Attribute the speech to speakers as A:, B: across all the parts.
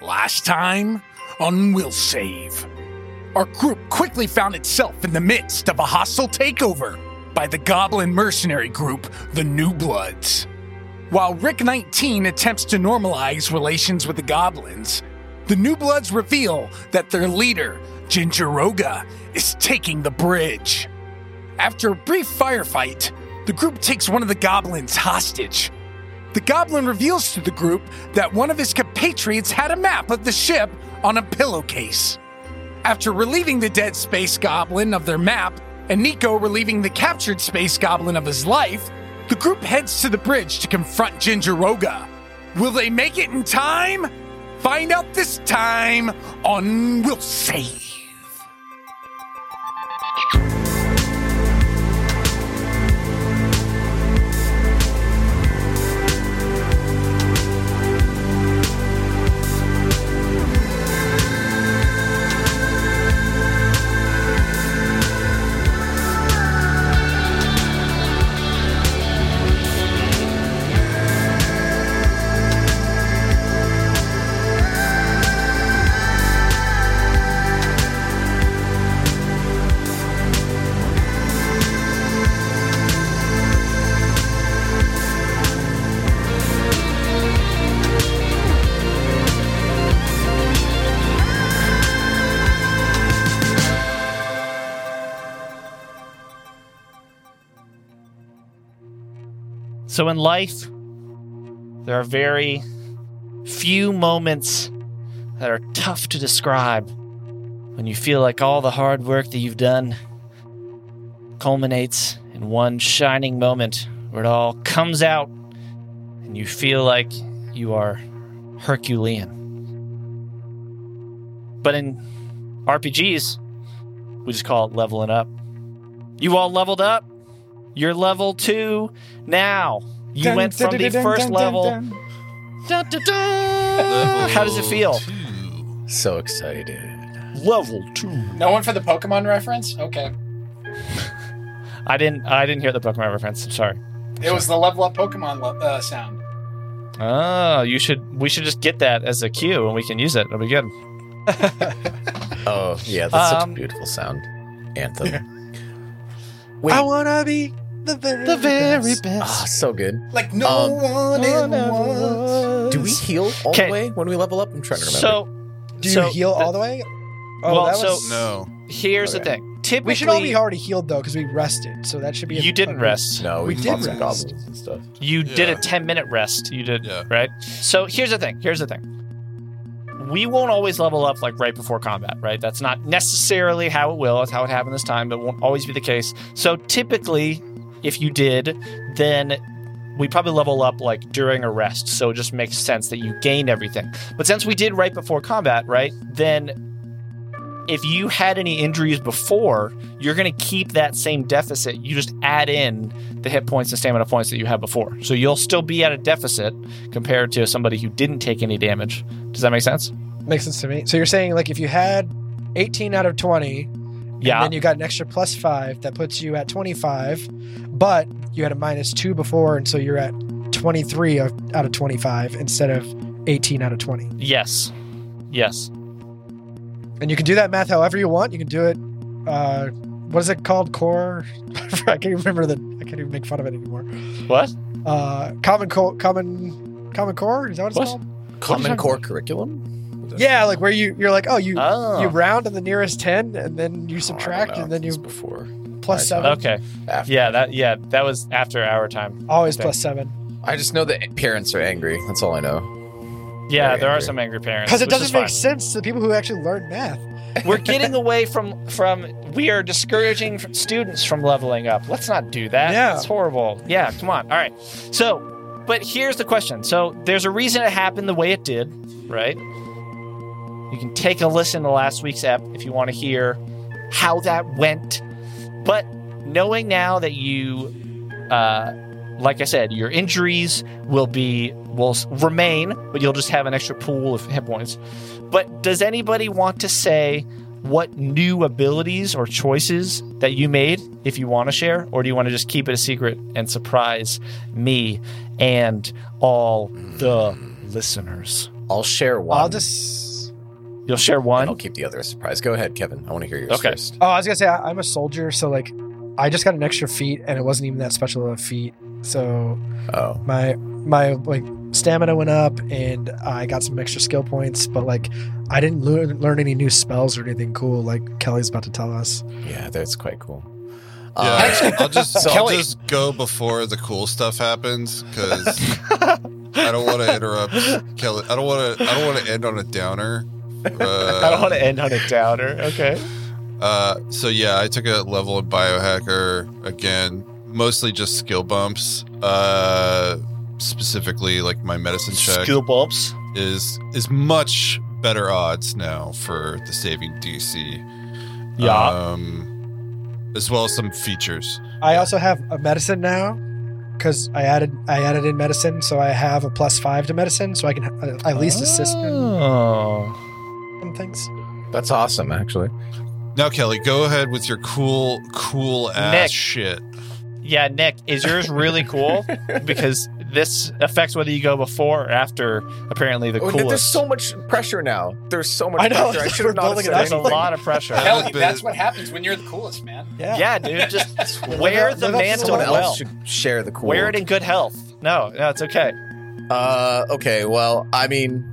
A: Last time on Will Save. Our group quickly found itself in the midst of a hostile takeover by the goblin mercenary group, the New Bloods. While Rick 19 attempts to normalize relations with the goblins, the New Bloods reveal that their leader, Gingeroga, is taking the bridge. After a brief firefight, the group takes one of the goblins hostage. The goblin reveals to the group that one of his compatriots had a map of the ship on a pillowcase. After relieving the dead space goblin of their map, and Nico relieving the captured space goblin of his life, the group heads to the bridge to confront Gingeroga. Will they make it in time? Find out this time on Will Save.
B: So in life, there are very few moments that are tough to describe when you feel like all the hard work that you've done culminates in one shining moment where it all comes out and you feel like you are Herculean. But in RPGs, we just call it leveling up. You all leveled up? You're level two now. You went from the first level. Dun, dun, dun. How does it feel?
C: So excited.
B: Level two.
D: No one for the Pokemon reference? Okay.
B: I didn't. I didn't hear the Pokemon reference. I'm sorry.
D: It was the level up Pokemon le- uh, sound.
B: Oh, you should. We should just get that as a cue, and we can use it. It'll be good.
C: Oh, yeah, that's such
B: Um,
C: a beautiful sound. Anthem.
E: I wanna be the very,
B: The very
E: best.
B: best.
C: Ah, so good.
D: Like no
C: Um,
D: one ever was.
C: Do we heal all
B: Okay.
C: the way when we level up? I'm trying to remember.
B: So,
E: Do you
B: so
E: heal
B: the-
E: all the way? Oh,
B: well,
E: that
B: so.
F: No.
B: here's the thing. Typically,
E: we should all be already healed though, because we rested. So that should be. a-
B: You didn't
E: a-
B: rest.
C: no, we,
E: we
C: did
E: did rest.
C: goblins and stuff.
B: You did a 10 minute rest. You did,
F: Yeah.
B: right? So here's the thing. Here's the thing. We won't always level up like right before combat, right? That's not necessarily how it will. It's how it happened this time, but won't always be the case. So typically, if you did, then we probably level up like during a rest. So it just makes sense that you gain everything. But since we did right before combat, right? Then if you had any injuries before, you're going to keep that same deficit. You just add in the hit points and stamina points that you had before. So you'll still be at a deficit compared to somebody who didn't take any damage. Does that make sense?
E: Makes sense to me. So you're saying like if you had 18 out of 20,
B: Yeah.
E: and then you got an extra plus five, that puts you at 25, but you had a minus two before, and so you're at 23 of, out of 25 instead of 18 out of 20.
B: yes. Yes.
E: And you can do that math however you want. You can do it. Uh, what is it called? Core. I can't even remember the. I can't even make fun of it anymore.
B: What?
E: Uh, common core. Common. Common core. Is that what it's
B: What?
E: called?
C: Common core curriculum?
E: Yeah, like where you you're like, oh, you
B: Oh.
E: you round to the nearest ten, and then you
C: Oh,
E: subtract,
C: I
E: and then you
C: It's before.
E: seven.
B: Okay.
C: After.
B: Yeah, that yeah, that was after our time.
E: Always
B: Okay.
E: plus seven.
C: I just know that parents are angry. That's all I know.
B: Yeah,
C: Very
B: there are
C: angry.
B: some angry parents.
E: Because it
B: which is
E: doesn't
B: fine.
E: make sense to the people who actually learn math.
B: We're getting away from from we are discouraging f- students from leveling up. Let's not do that.
E: Yeah.
B: It's horrible. Yeah, come on. All right. So, but here's the question. So, there's a reason it happened the way it did, right? You can take a listen to last week's app if you want to hear how that went. But knowing now that you uh like I said, your injuries will be will remain, but you'll just have an extra pool of hit points. But does anybody want to say what new abilities or choices that you made if you want to share? Or do you want to just keep it a secret and surprise me and all the listeners?
C: I'll share one.
E: I'll just.
B: You'll share
C: and
B: one.
C: I'll keep the other a surprise. Go ahead, Kevin. I want to hear yours
B: Okay.
C: first.
E: Oh, I was gonna say I, I'm a soldier, so like, I just got an extra feat, and it wasn't even that special of a feat. So
C: Oh,
E: my my like stamina went up, and I got some extra skill points. But like, I didn't learn, learn any new spells or anything cool, like Kelly's about to tell us.
C: yeah, that's quite cool.
F: Yeah,
C: Uh,
F: I'll just
C: So-
F: I'll just go before the cool stuff happens because I don't want to interrupt Kelly. I don't want to. I don't want to end on a downer. Uh,
B: I don't want to end on a downer. Okay.
F: Uh, so yeah, I took a level of biohacker again, mostly just skill bumps. Uh, specifically, like my medicine check
B: Skill bumps.
F: is is much better odds now for the saving DC.
B: Yeah.
F: Um, as well as some features.
E: I also have a medicine now because I added I added in medicine, so I have a plus five to medicine, so I can uh, at least assist in,
B: Oh.
E: In things.
C: that's awesome, actually.
F: Now, Kelly, go ahead with your cool, cool ass
B: Nick.
F: shit.
B: Yeah, Nick, is yours really cool? because this affects whether you go before or after. Apparently, the
C: Oh,
B: coolest.
C: There's so much pressure now. There's so much
E: I know,
C: pressure. I should have not
E: building
C: said
E: it up.
B: There's a lot of pressure.
F: Yeah.
A: Kelly, that's what happens when you're the coolest, man.
E: Yeah.
B: Yeah, dude, just wear the
E: live up
B: mantle
C: Someone
B: well.
C: else should share the cool.
B: Wear it in good health. No, no, it's okay.
C: Uh, okay. Well, I mean,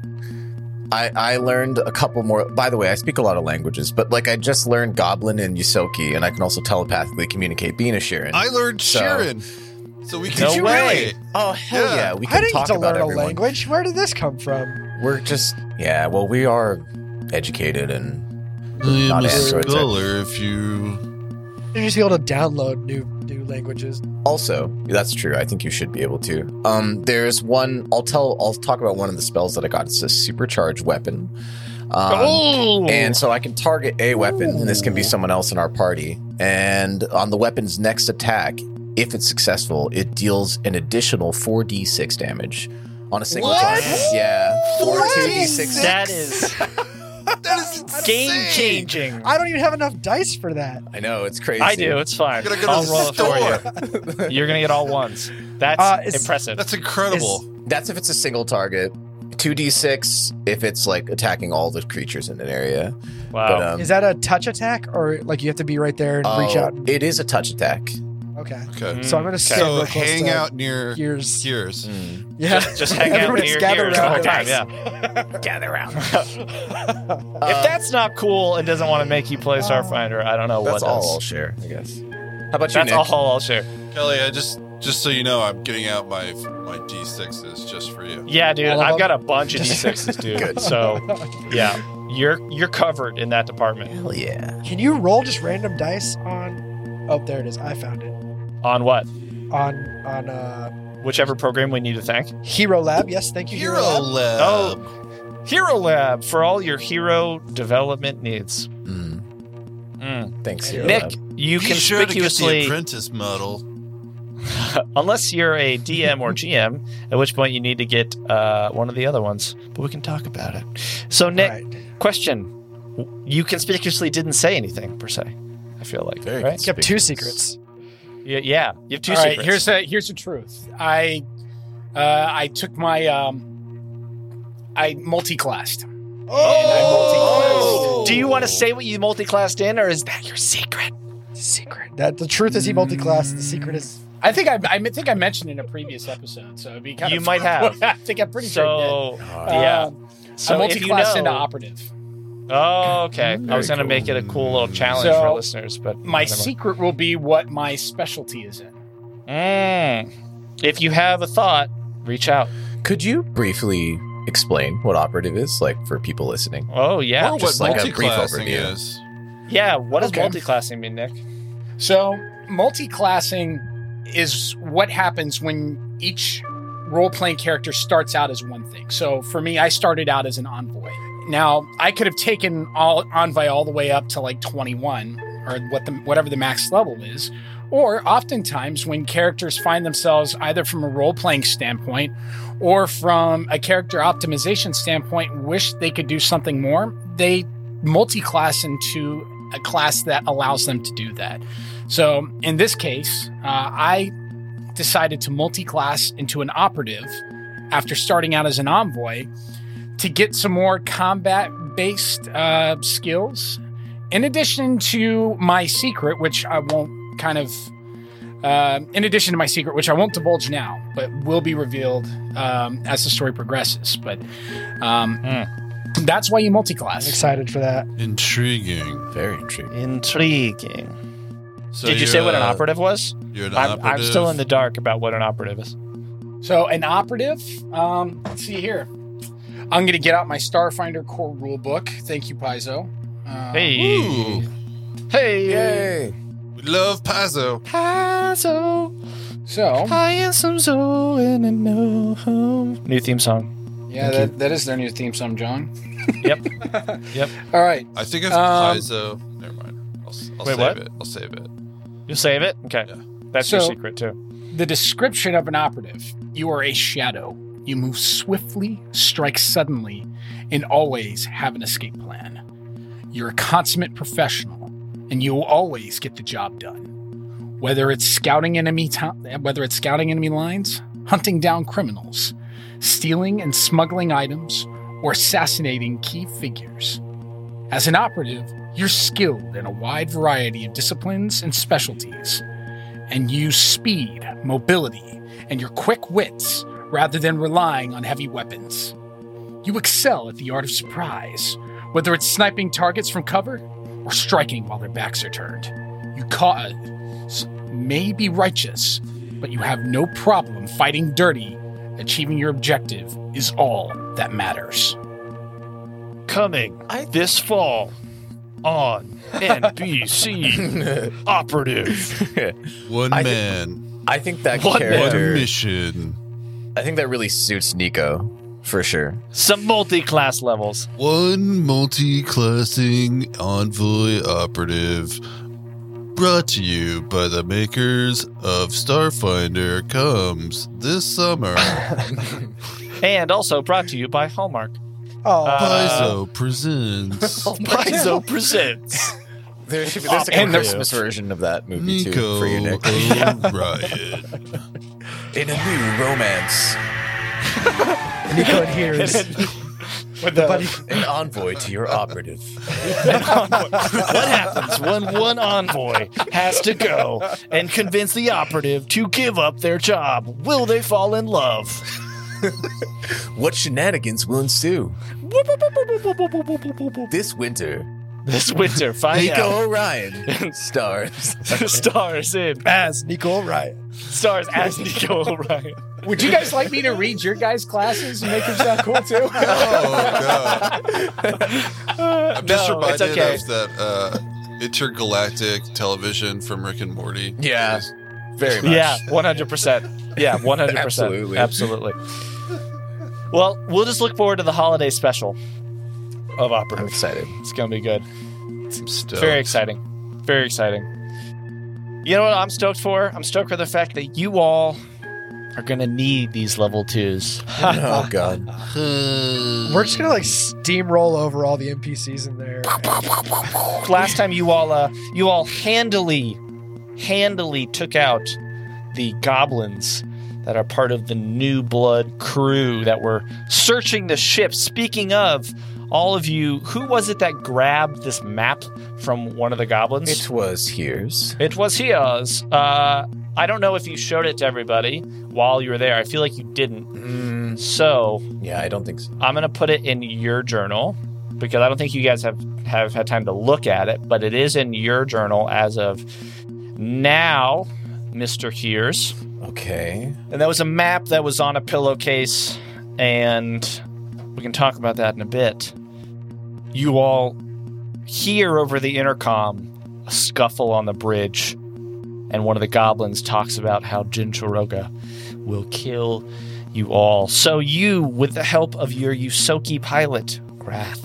C: I I learned a couple more. By the way, I speak a lot of languages, but like I just learned Goblin and Ysoki, and I can also telepathically communicate being a Shirren.
F: I learned
C: So-
F: Shirren, so we can
B: No way.
F: communicate.
C: oh hell yeah,
F: Yeah.
C: we
E: I
C: can
E: didn't
C: talk
E: get to
C: about
E: learn a
C: everyone.
E: language. Where did this come from?
C: We're just yeah. Well, we are educated and
F: I'm
C: Not
F: a
C: androids,
F: scholar if you.
E: You're just able to download new new languages.
C: Also, that's true. I think you should be able to. Um, there's one. I'll tell. I'll talk about one of the spells that I got. It's a supercharged weapon. Um,
B: oh,
C: And so I can target a weapon, and this can be someone else in our party. And on the weapon's next attack, if it's successful, it deals an additional 4d6 damage on a single
F: What?
C: target. Yeah, 4d6.
B: that is
F: That is
B: game
F: insane.
B: changing.
E: I don't even have enough dice for that.
C: I know it's crazy.
B: I do. It's fine.
F: You're gonna go
B: I'll
F: to
B: roll
F: the
B: it for you. You're gonna get all ones. That's
E: Uh, is-
B: impressive.
F: That's incredible.
C: That's if it's a single target. 2d6 if it's like attacking all the creatures in an area.
B: wow.
C: But um,
E: Is that a touch attack, or like you have to be right there and reach
C: oh,
E: out?
C: It is a touch attack.
E: Okay,
F: okay. Mm-hmm.
E: so I'm gonna
B: Okay.
E: stand
F: So
E: real close
F: hang
E: to
F: out near
E: Gears.
F: Gears. Mm.
E: Yeah,
B: Just, just hang out near
E: gathered
B: here the whole
E: around
B: time.
E: us.
B: Yeah.
C: Gather around.
B: if that's not cool and doesn't want to make you play uh, Starfinder, I don't know
C: That's
B: what
C: all. I'll share, I guess. How about you,
B: That's
C: Nick?
B: all I'll share.
F: Kelly, I just just so you know, I'm getting out my my d6s just for you.
B: Yeah, dude,
E: All
B: I've
E: them?
B: got a bunch of d6s, dude.
C: Good.
B: So, yeah, you're you're covered in that department.
C: Hell yeah.
E: Can you roll just random dice on? Oh, there it is. I found it
B: On what?
E: on on uh,
B: Whichever program we need to thank.
E: Hero Lab. Yes, thank you, Hero,
F: Hero
E: Lab.
F: Lab.
B: Oh. Hero Lab for all your hero development needs.
C: Mm,
B: Mm.
C: thanks, Hero
B: Nick,
C: Lab.
B: you
F: Be sure to get the
B: conspicuously,
F: apprentice model.
B: unless you're a DM or GM, at which point you need to get uh, one of the other ones. But we can talk about it. So, Nick,
E: Right.
B: question: You conspicuously didn't say anything per se. I feel like,
C: Very
B: right?
E: You have two secrets.
B: Yeah, yeah. You have two
A: All right,
B: secrets.
A: here's the here's the truth. I uh, I took my um, I multi-classed.
B: Oh! Do you want to say what you multi-classed in, or is that your secret?
E: Secret. That the truth is he multi-class. The secret is
A: I think I, I think I mentioned in a previous episode, so it'd be kind
B: You
A: of
B: might have.
A: I think I'm pretty sure.
B: So,
A: I
B: yeah.
A: Uh,
B: So
A: I multi-classed
B: know,
A: into operative.
B: Oh, okay. I was going to make it a cool little challenge
A: So,
B: for listeners, but
A: My
B: never mind.
A: secret will be what my specialty is in.
B: Mm. If you have a thought, reach out.
C: Could you briefly explain what operative is, like for people listening?
B: Oh yeah,
F: or what
C: just like a brief overview.
F: is.
B: yeah. What does
A: Okay.
B: multi-classing mean, Nick?
A: So, multi-classing is what happens when each role-playing character starts out as one thing. So, for me, I started out as an envoy. Now, I could have taken all envoy all the way up to like 21 or what the whatever the max level is. Or oftentimes when characters find themselves either from a role-playing standpoint or from a character optimization standpoint wish they could do something more, they multi-class into a class that allows them to do that. So in this case, uh, I decided to multi-class into an operative after starting out as an envoy to get some more combat based uh, skills, in addition to my secret, which I won't kind of. Uh, in addition to my secret, which I won't divulge now, but will be revealed um, as the story progresses. But um, that's why you
E: I'm
A: multi-class.
E: excited for that.
F: Intriguing.
C: Very intriguing.
B: Intriguing.
F: So
B: Did you
F: you're,
B: say what an
F: uh,
B: operative was?
F: You're an
B: I'm,
F: operative.
B: I'm still in the dark about what an operative is.
A: So an operative. Um, let's see here. I'm going to get out my Starfinder core rule book. Thank you, Paizo. Uh,
B: Hey.
F: Ooh,
B: Hey.
C: Yay!
F: we love Paizo.
B: Paizo.
A: So
B: I am some soul in a new home. New theme song.
A: yeah, that, that is their new theme song, John.
B: Yep. Yep.
A: All right.
F: I think if
A: Um,
F: Paizo. Never mind. I'll, s- I'll
B: Wait,
F: save
B: what?
F: it. I'll save it.
B: You'll save it? Okay.
F: Yeah.
B: That's your secret, too.
A: The description of an operative you are a shadow. You move swiftly, strike suddenly, and always have an escape plan. You're a consummate professional, and you will always get the job done. Whether it's scouting enemy to- whether it's scouting enemy lines, hunting down criminals, stealing and smuggling items, or assassinating key figures. As an operative, you're skilled in a wide variety of disciplines and specialties and use speed, mobility, and your quick wits rather than relying on heavy weapons. You excel at the art of surprise, whether it's sniping targets from cover or striking while their backs are turned. You cause may be righteous, but you have no problem fighting dirty. Achieving your objective is all that matters.
B: Coming this fall on NBC Operative.
F: One
C: I thi-
F: man,
C: I think that
B: What
F: one
C: character.
F: mission,
C: I think that really suits Nico for sure.
B: Some multi class levels.
F: one multi-classing envoy operative. Brought to you by the makers of Starfinder comes this summer.
B: And also brought to you by Hallmark.
E: Oh,
B: Uh,
F: Paizo presents
B: Paizo presents.
C: There should be there's like a
A: And
C: Christmas version of that movie too for you, Nick.
F: O'Ryan.
C: In a new romance, and
E: Nico adheres.
B: With
E: the buddy.
C: an envoy to your operative.
B: what happens when one envoy has to go and convince the operative to give up their job? Will they fall in love?
C: What shenanigans will ensue this winter?
B: This winter, find
C: Nico
B: out.
C: Orion stars.
B: stars in
E: as Nico O'Ryan.
B: stars as Nico O'Ryan.
A: Would you guys like me to read your guys' classes and make them sound cool too?
F: Oh god! I'm just
B: no,
F: reminded
B: okay.
F: of that uh, intergalactic television from Rick and Morty.
C: Yeah, very much.
B: Yeah, one hundred percent. Yeah, one hundred percent.
C: Absolutely.
B: Absolutely. Well, we'll just look forward to the holiday special of
C: I'm excited.
B: It's gonna be good.
F: I'm stoked.
B: Very exciting. Very exciting. You know what I'm stoked for? I'm stoked for the fact that you all are gonna need these level twos.
C: Oh god.
E: We're just gonna like steamroll over all the NPCs in there.
B: Last time you all uh you all handily handily took out the goblins that are part of the new blood crew that were searching the ship. Speaking of all of you, who was it that grabbed this map from one of the goblins?
C: It was here's.
B: It was his. Uh, I don't know if you showed it to everybody while you were there. I feel like you didn't.
C: Mm,
B: So
C: yeah, I don't think so.
B: I'm gonna put it in your journal because I don't think you guys have have had time to look at it, but it is in your journal as of now, Mister Hears.
C: Okay.
B: And that was a map that was on a pillowcase, and we can talk about that in a bit. You all hear over the intercom a scuffle on the bridge, and one of the goblins talks about how Jinchoroga will kill you all. So you, with the help of your Ysoki pilot, Grath,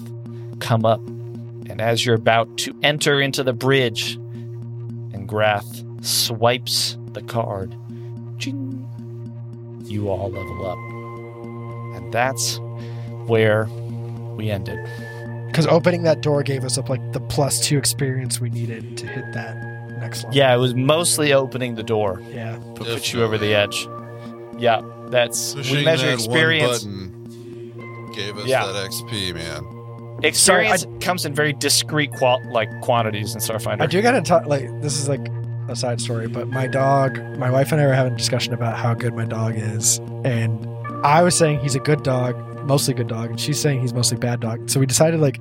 B: come up, and as you're about to enter into the bridge, and Grath swipes the card, ching, you all level up. And that's where we ended.
E: Because opening that door gave us up like the plus two experience we needed to hit that next level.
B: Yeah, it was mostly opening the door,
E: Yeah.
B: but put you over the edge. Yeah, that's we measure
F: that
B: experience.
F: One button. gave us
B: Yeah.
F: that XP, man.
B: Experience comes in very discrete qual- like quantities in Starfinder.
E: I do gotta talk. Like this is like a side story, but my dog, my wife and I were having a discussion about how good my dog is, and I was saying he's a good dog, mostly good dog, and she's saying he's mostly bad dog. So we decided like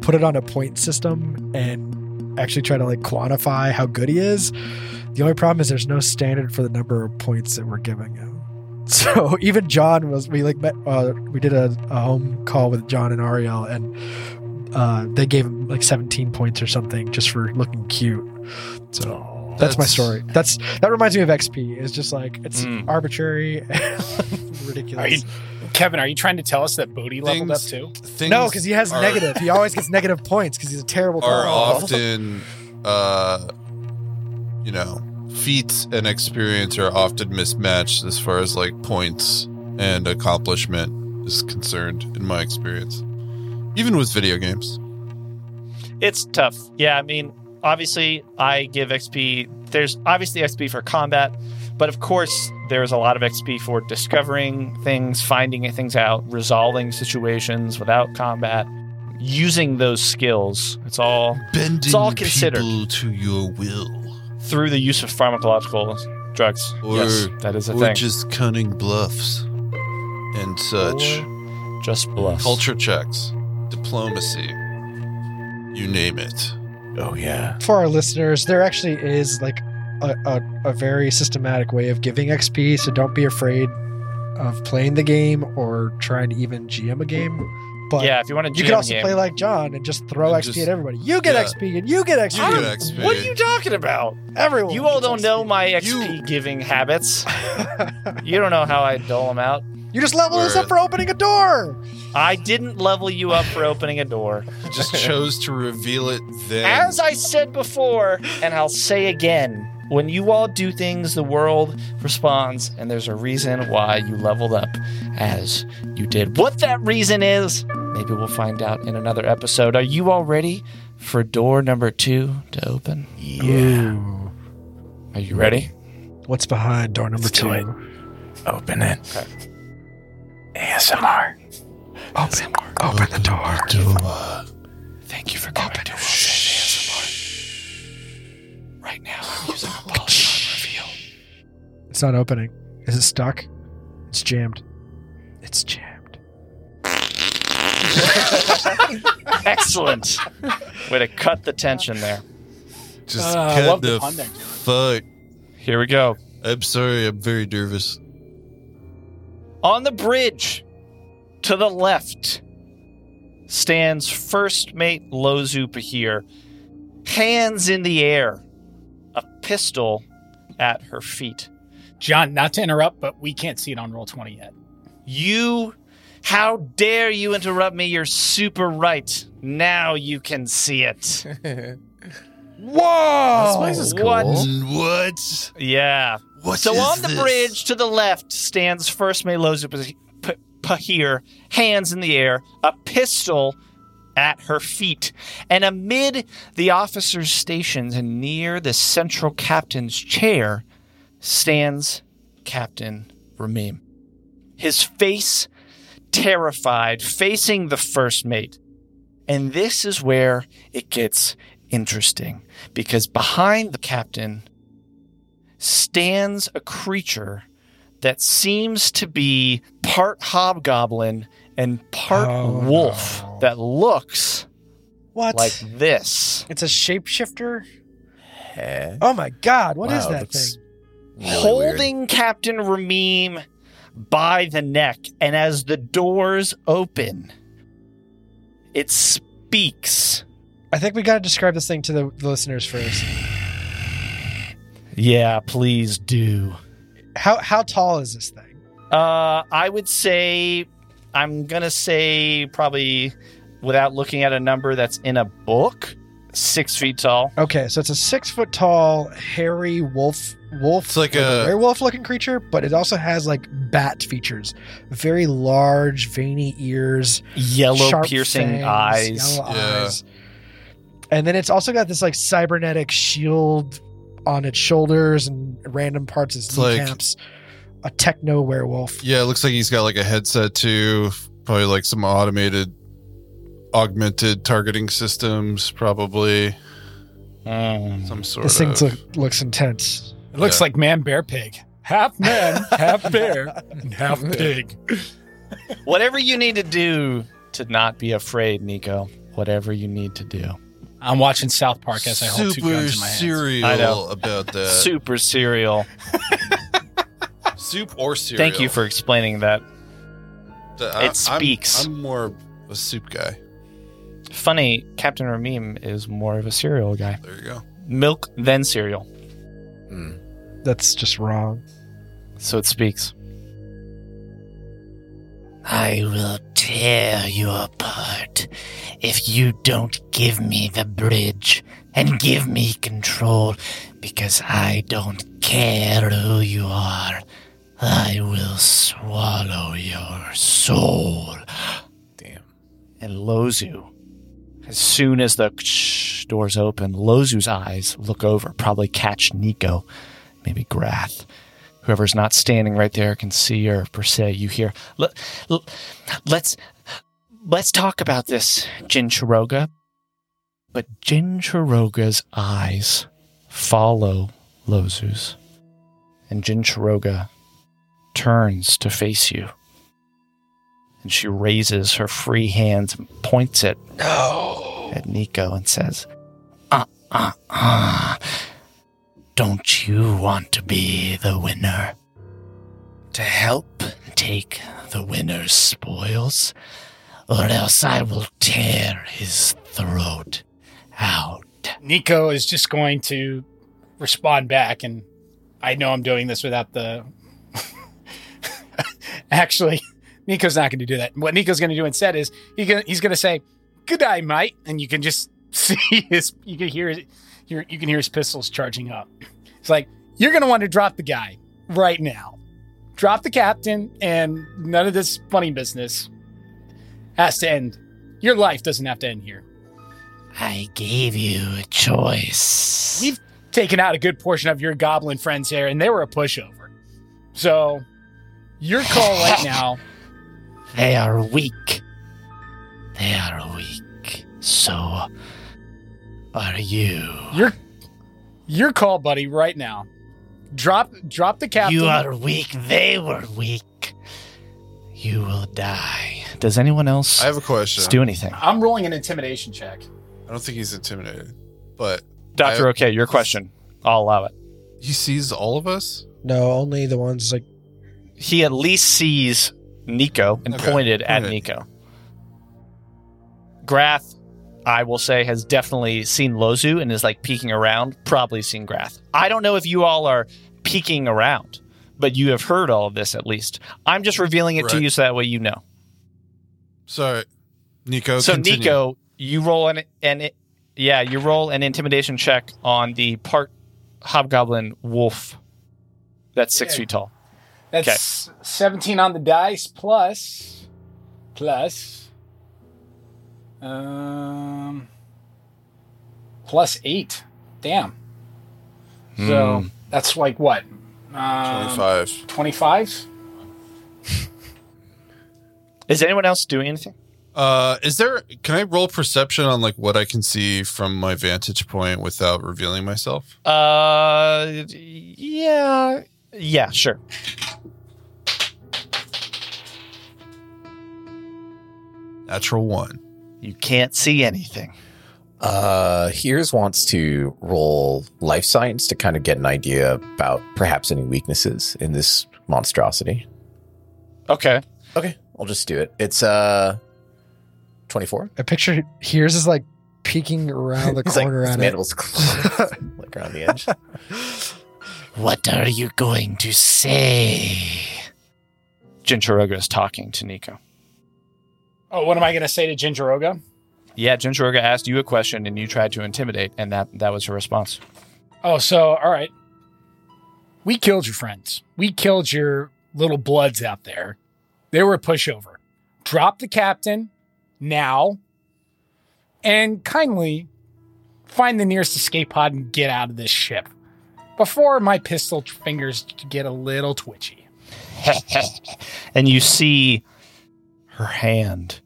E: put it on a point system and actually try to like quantify how good he is. The only problem is there's no standard for the number of points that we're giving him. So even John was we like met uh, we did a, a home call with John and Ariel and uh, they gave him like 17 points or something just for looking cute. So that's, my story. That's that reminds me of XP. It's just like it's
B: Mm.
E: arbitrary, ridiculous.
A: Are you, Kevin, are you trying to tell us that Bodhi leveled up too?
F: Things
E: no, because he has
F: are,
E: negative. He always gets negative points because he's a terrible
F: are
E: dog.
F: often, uh, you know, feats and experience are often mismatched as far as like points and accomplishment is concerned, in my experience. Even with video games.
B: It's tough. Yeah, I mean, obviously, I give XP. There's obviously XP for combat, but of course, there's a lot of XP for discovering things, finding things out, resolving situations without combat, using those skills. It's all
F: Bending
B: all considered.
F: people to your will.
B: through the use of pharmacological drugs.
F: Or-
B: yes, that is a
F: or
B: thing.
F: just cunning bluffs and such.
B: Or just bluffs.
F: Culture checks, diplomacy, you name it.
C: Oh yeah.
E: For our listeners, there actually is like a, a, a very systematic way of giving XP. So don't be afraid of playing the game or trying to even GM a game. But
B: yeah, if you want to
E: you can also
B: game.
E: play like John and just throw
F: And
E: XP
F: just-
E: at everybody. You get
F: yeah.
E: XP and you get XP.
F: You get XP.
B: What are you talking about?
E: Everyone.
B: You all don't
E: XP.
B: know my XP giving habits. You don't know how I dole them out.
E: You just level us up for opening a door.
B: I didn't level you up for opening a door.
F: You just chose to reveal it then.
B: As I said before, and I'll say again, when you all do things, the world responds, and there's a reason why you leveled up as you did. What that reason is, maybe we'll find out in another episode. Are you all ready for door number two to open?
C: Yeah.
B: Are you ready?
E: What's behind door number
C: Let's
E: two?
C: it. Open it.
B: Okay.
C: ASMR.
E: Open, open the door.
B: Thank
E: It's not opening. Is it stuck? It's jammed. It's jammed.
B: Excellent. Way to cut the tension there.
F: Just
A: Uh, I
F: cut
A: love the
F: the
A: pun there.
F: fuck.
B: Here we go.
F: I'm sorry, I'm very nervous.
B: On the bridge to the left stands first mate Lozu Pahir, hands in the air, a pistol at her feet.
A: John, not to interrupt, but we can't see it on Roll20 yet.
B: You, how dare you interrupt me? You're super right. Now you can see it.
E: Whoa!
C: This place is cool.
B: What?
F: What?
B: Yeah.
F: What
B: So
F: is
B: on the
F: this?
B: bridge to the left stands First Mate Lozu P- P- Pahir, hands in the air, a pistol at her feet. And amid the officers stationed and near the central captain's chair stands Captain Ramim. His face terrified, facing the first mate. And this is where it gets interesting because behind the captain stands a creature that seems to be part hobgoblin and part
E: Oh,
B: wolf
E: no.
B: that looks
E: What?
B: like this.
E: it's a shapeshifter? Oh my god, What is
C: Wow,
E: that
C: looks
E: thing?
C: Really
B: holding Captain Ramim by the neck, and as the doors open, it speaks.
E: I think we got to describe this thing to the, the listeners first.
B: Yeah, please do.
E: How how tall is this thing?
B: Uh, I would say, I'm gonna say probably, without looking at a number that's in a book, six feet tall.
E: Okay, so it's a six foot tall, hairy wolf wolf.
F: It's like a-
E: werewolf looking creature, but it also has like bat features. Very large, veiny ears,
B: Yellow
E: sharp
B: piercing
E: fangs,
B: eyes.
E: yellow
F: Yeah.
E: eyes. And then it's also got this like cybernetic shield on its shoulders and random parts of its
F: It's like-
E: kneecaps. a techno werewolf.
F: Yeah, it looks like he's got like a headset too, Probably like some automated, augmented targeting systems. Probably
B: Mm.
F: some sort
E: This
F: of.
E: thing look, looks intense.
A: It looks
F: Yeah.
A: like man, bear, pig. Half man, half bear, and half pig.
B: Whatever you need to do to not be afraid, Nico. Whatever you need to do.
A: I'm watching South Park as I hold two
F: super
A: guns in my hands.
F: cereal
B: I know.
F: about that.
B: Super cereal.
F: Soup or cereal.
B: Thank you for explaining that.
F: The-
B: it speaks.
F: I'm, I'm more of a soup guy.
B: Funny, Captain Ramim is more of a cereal guy.
F: There you go.
B: Milk, then cereal.
C: Mm.
E: That's just wrong.
B: So it speaks.
G: I will tear you apart if you don't give me the bridge and give me control because I don't care who you are. I will swallow your soul.
C: Damn.
B: And Lozu, as soon as the doors open, Lozu's eyes look over, probably catch Nico, maybe Grath. Whoever's not standing right there can see or per se you hear. Let, let's let's talk about this, Jin Chiroga. But Jin Chiroga's eyes follow Lozu's. And Jin Chiroga turns to face you. And she raises her free hands and points it at Nico and says,
G: Uh uh uh. Don't you want to be the winner? To help take the winner's spoils? Or else I will tear his throat out.
A: Nico is just going to respond back, and I know I'm doing this without the. Actually, Nico's not going to do that. What Nico's going to do instead is he gonna, he's going to say, "Good day, mate," and you can just see his, you can hear his, you you can hear his pistols charging up. It's like you're going to want to drop the guy right now, drop the captain, and none of this funny business has to end. Your life doesn't have to end here.
G: I gave you a choice.
A: We've taken out a good portion of your goblin friends here, and they were a pushover. So, your call right now.
G: They are weak. They are weak. So are you.
A: Your your call, buddy, right now. Drop drop the captain.
G: You are weak. They were weak. You will die.
B: Does anyone else
F: I have a question.
B: do anything?
A: I'm rolling an intimidation check.
F: I don't think he's intimidated, but
B: Doctor,
F: I-
B: okay, your question. I'll allow it.
F: he sees all of us.
E: No, only the ones like
B: He at least sees Nico and
F: Okay,
B: pointed at
F: ahead.
B: Nico. Grath, I will say, has definitely seen Lozu and is like peeking around, probably seen Grath. I don't know if you all are peeking around, but you have heard all of this at least. I'm just revealing it to you so that way you know.
F: Sorry, Nico.
B: so,
F: continue.
B: Nico, you roll an, an yeah, you roll an intimidation check on the part hobgoblin wolf that's six
A: Yeah.
B: feet tall.
A: That's 17 on the dice plus plus um plus 8. Damn. So,
B: Hmm.
A: that's like what? Um,
F: twenty-five.
A: 25?
B: Is anyone else doing anything?
F: Uh, is there? Can I roll perception on like what I can see from my vantage point without revealing myself?
B: Uh, yeah, yeah, sure.
F: Natural one.
B: You can't see anything.
C: Uh, Here's wants to roll life science to kind of get an idea about perhaps any weaknesses in this monstrosity.
B: Okay.
C: Okay, I'll just do it. It's uh, 24.
E: I picture here's is like peeking around the
C: He's like,
E: corner
C: his
E: at it.
C: mandibles like around the edge.
G: What are you going to say?
B: Jinchuroga is talking to Nico.
A: Oh, what am I going to say to Gingeroga?
B: Yeah, Jinchuroga asked you a question and you tried to intimidate, and that that was her response.
A: Oh, so all right. We killed your friends. We killed your little bloods out there. They were a pushover. Drop the captain now and kindly find the nearest escape pod and get out of this ship before my pistol fingers get a little twitchy.
B: and you see her hand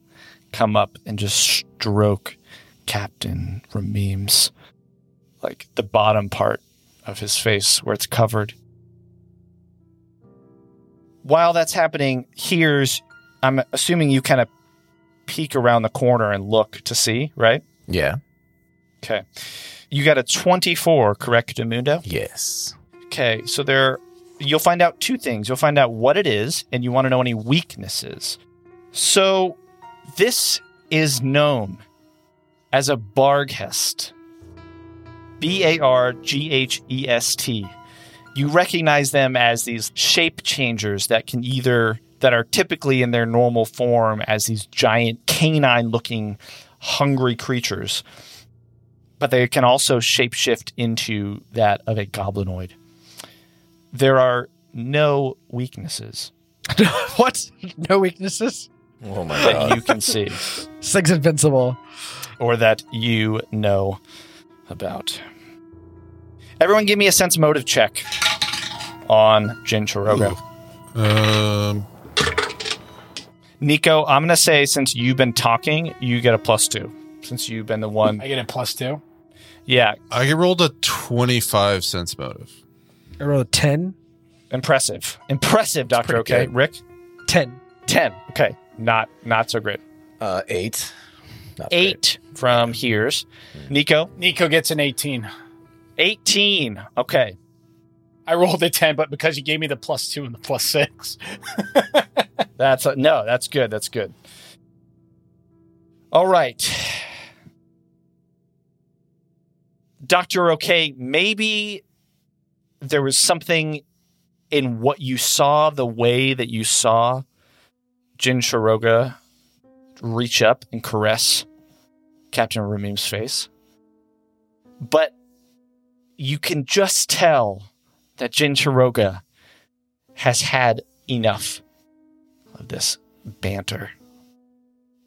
B: come up and just stroke Captain Ramim's like the bottom part of his face where it's covered. While that's happening, here's I'm assuming you kind of peek around the corner and look to see, right?
C: Yeah.
B: Okay. You got a 24, correct, Demundo?
C: Yes.
B: Okay, so there you'll find out two things. You'll find out what it is, and you want to know any weaknesses. So this is known as a Barghest. B A R G H E S T. You recognize them as these shape changers that can either that are typically in their normal form as these giant canine looking hungry creatures. But they can also shapeshift into that of a goblinoid. There are no weaknesses
E: what? No weaknesses.
C: Oh my
B: that
C: god.
B: you can see
E: This thing's invincible.
B: or that you know about. Everyone give me a sense motive check on Jin Chiroga.
F: Um,
B: Nico, I'm going to say since you've been talking, you get a plus two. Since you've been the one.
A: I get a plus two.
B: Yeah,
F: I rolled a 25 sense motive.
E: I rolled a 10.
B: impressive. Impressive, Doctor. Okay.
C: good.
B: Rick?
E: 10.
B: 10. Okay. Not not so great.
C: Uh, eight. Not great.
B: Eight from here's. Nico?
A: Nico gets an 18.
B: 18. Okay.
A: I rolled a 10, but because you gave me the plus two and the plus six.
B: That's a, no, that's good. That's good. All right. Dr. Okay, maybe there was something in what you saw, the way that you saw Jin Shiroga reach up and caress Captain Ramim's face. But you can just tell that Jin Shiroga has had enough of this banter.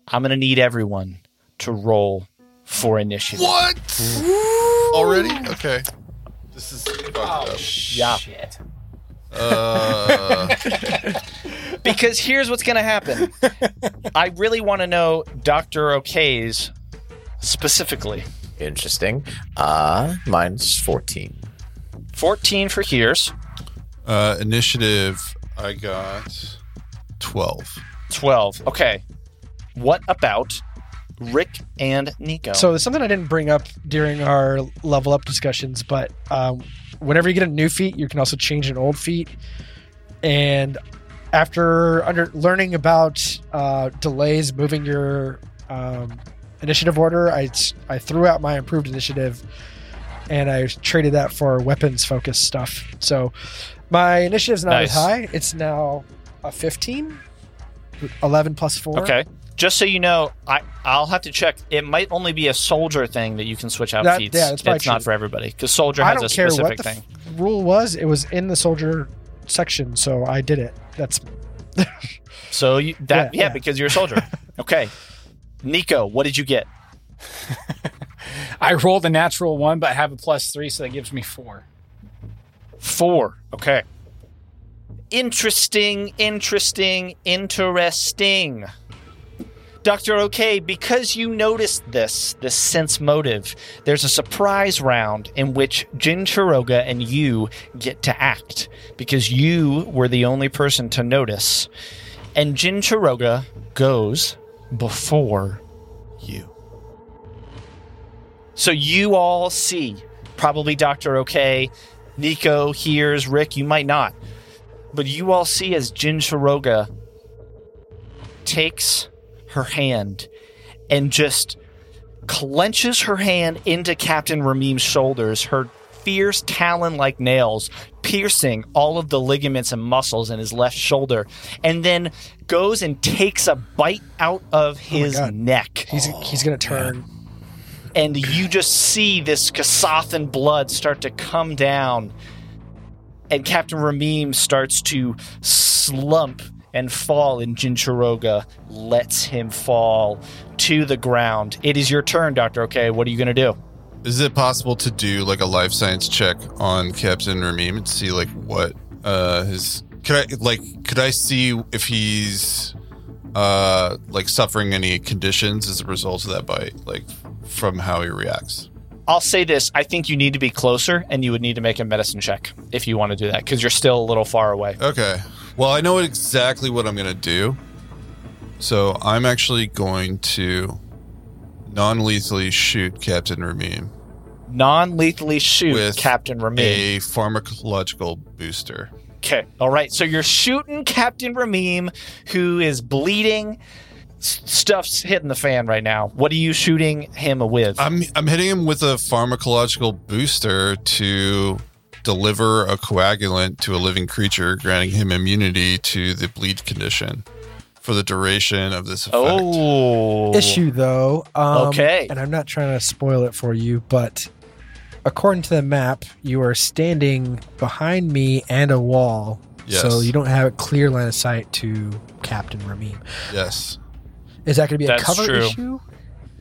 B: I'm going to need everyone to roll for initiative.
F: What? Already? Okay. This is fucked up.
B: Yeah.
A: Shit.
F: Uh,
B: Because here's what's going to happen. I really want to know Dr. Ok's specifically.
C: Interesting. Uh, mine's 14.
B: 14 for here's,
F: uh, initiative, I got 12.
B: 12. Okay. What about Rick and Nico?
E: So there's something I didn't bring up during our level up discussions, but um, whenever you get a new feat, you can also change an old feat. And after under learning about uh, delays moving your um, initiative order, I I threw out my improved initiative, and I traded that for weapons focused stuff. So my initiative's not as high; it's now a 15, 11 plus four.
B: Okay. Just so you know, I I'll have to check. It might only be a soldier thing that you can switch out
E: That-
B: feats.
E: yeah, that's probably
B: it's not for everybody because soldier
E: I
B: has
E: don't
B: a
E: care
B: specific
E: what the
B: thing.
E: f- rule was. It was in the soldier section, so I did it. That's
B: so you, that
E: Yeah,
B: yeah,
E: yeah.
B: because you're a soldier. okay. Nico, what did you get?
A: I rolled a natural one, but I have a plus three, so that gives me four.
B: Four. Okay. Interesting, interesting, interesting. Dr. OK, because you noticed this, this sense motive, there's a surprise round in which Jin Chiroga and you get to act because you were the only person to notice. And Jin Chiroga goes before you. So you all see, probably Dr. OK, Nico hears, Rick, you might not. But you all see as Jin Shiroga takes her hand and just clenches her hand into Captain Ramim's shoulders, her fierce talon like nails piercing all of the ligaments and muscles in his left shoulder, and then goes and takes a bite out of oh his
E: God.
B: neck
E: he's he's gonna turn.
B: and you just see this Kasathan blood start to come down, and Captain Ramim starts to slump and fall, and Jinchiroga lets him fall to the ground. It is your turn, Doctor. Okay, what are you gonna do?
F: Is it possible to do like a life science check on Captain Ramim and see like what uh his could I like could I see if he's uh, like suffering any conditions as a result of that bite, like from how he reacts.
B: I'll say this: I think you need to be closer, and you would need to make a medicine check if you want to do that because you're still a little far away.
F: Okay. Well, I know exactly what I'm going to do. So I'm actually going to non lethally shoot Captain Ramim
B: Non-lethally shoot
F: With
B: Captain Ramin.
F: a pharmacological booster.
B: Okay. All right. So you're shooting Captain Ramim, who is bleeding. S- Stuff's hitting the fan right now. What are you shooting him with?
F: I'm I'm hitting him with a pharmacological booster to deliver a coagulant to a living creature, granting him immunity to the bleed condition for the duration of this effect.
B: oh.
E: issue though. Um,
B: Okay.
E: And I'm not trying to spoil it for you, but according to the map, you are standing behind me and a wall,
F: Yes.
E: so you don't have a clear line of sight to Captain Ramim.
F: Yes.
E: Is that going to be
B: That's
E: a cover
B: true.
E: issue?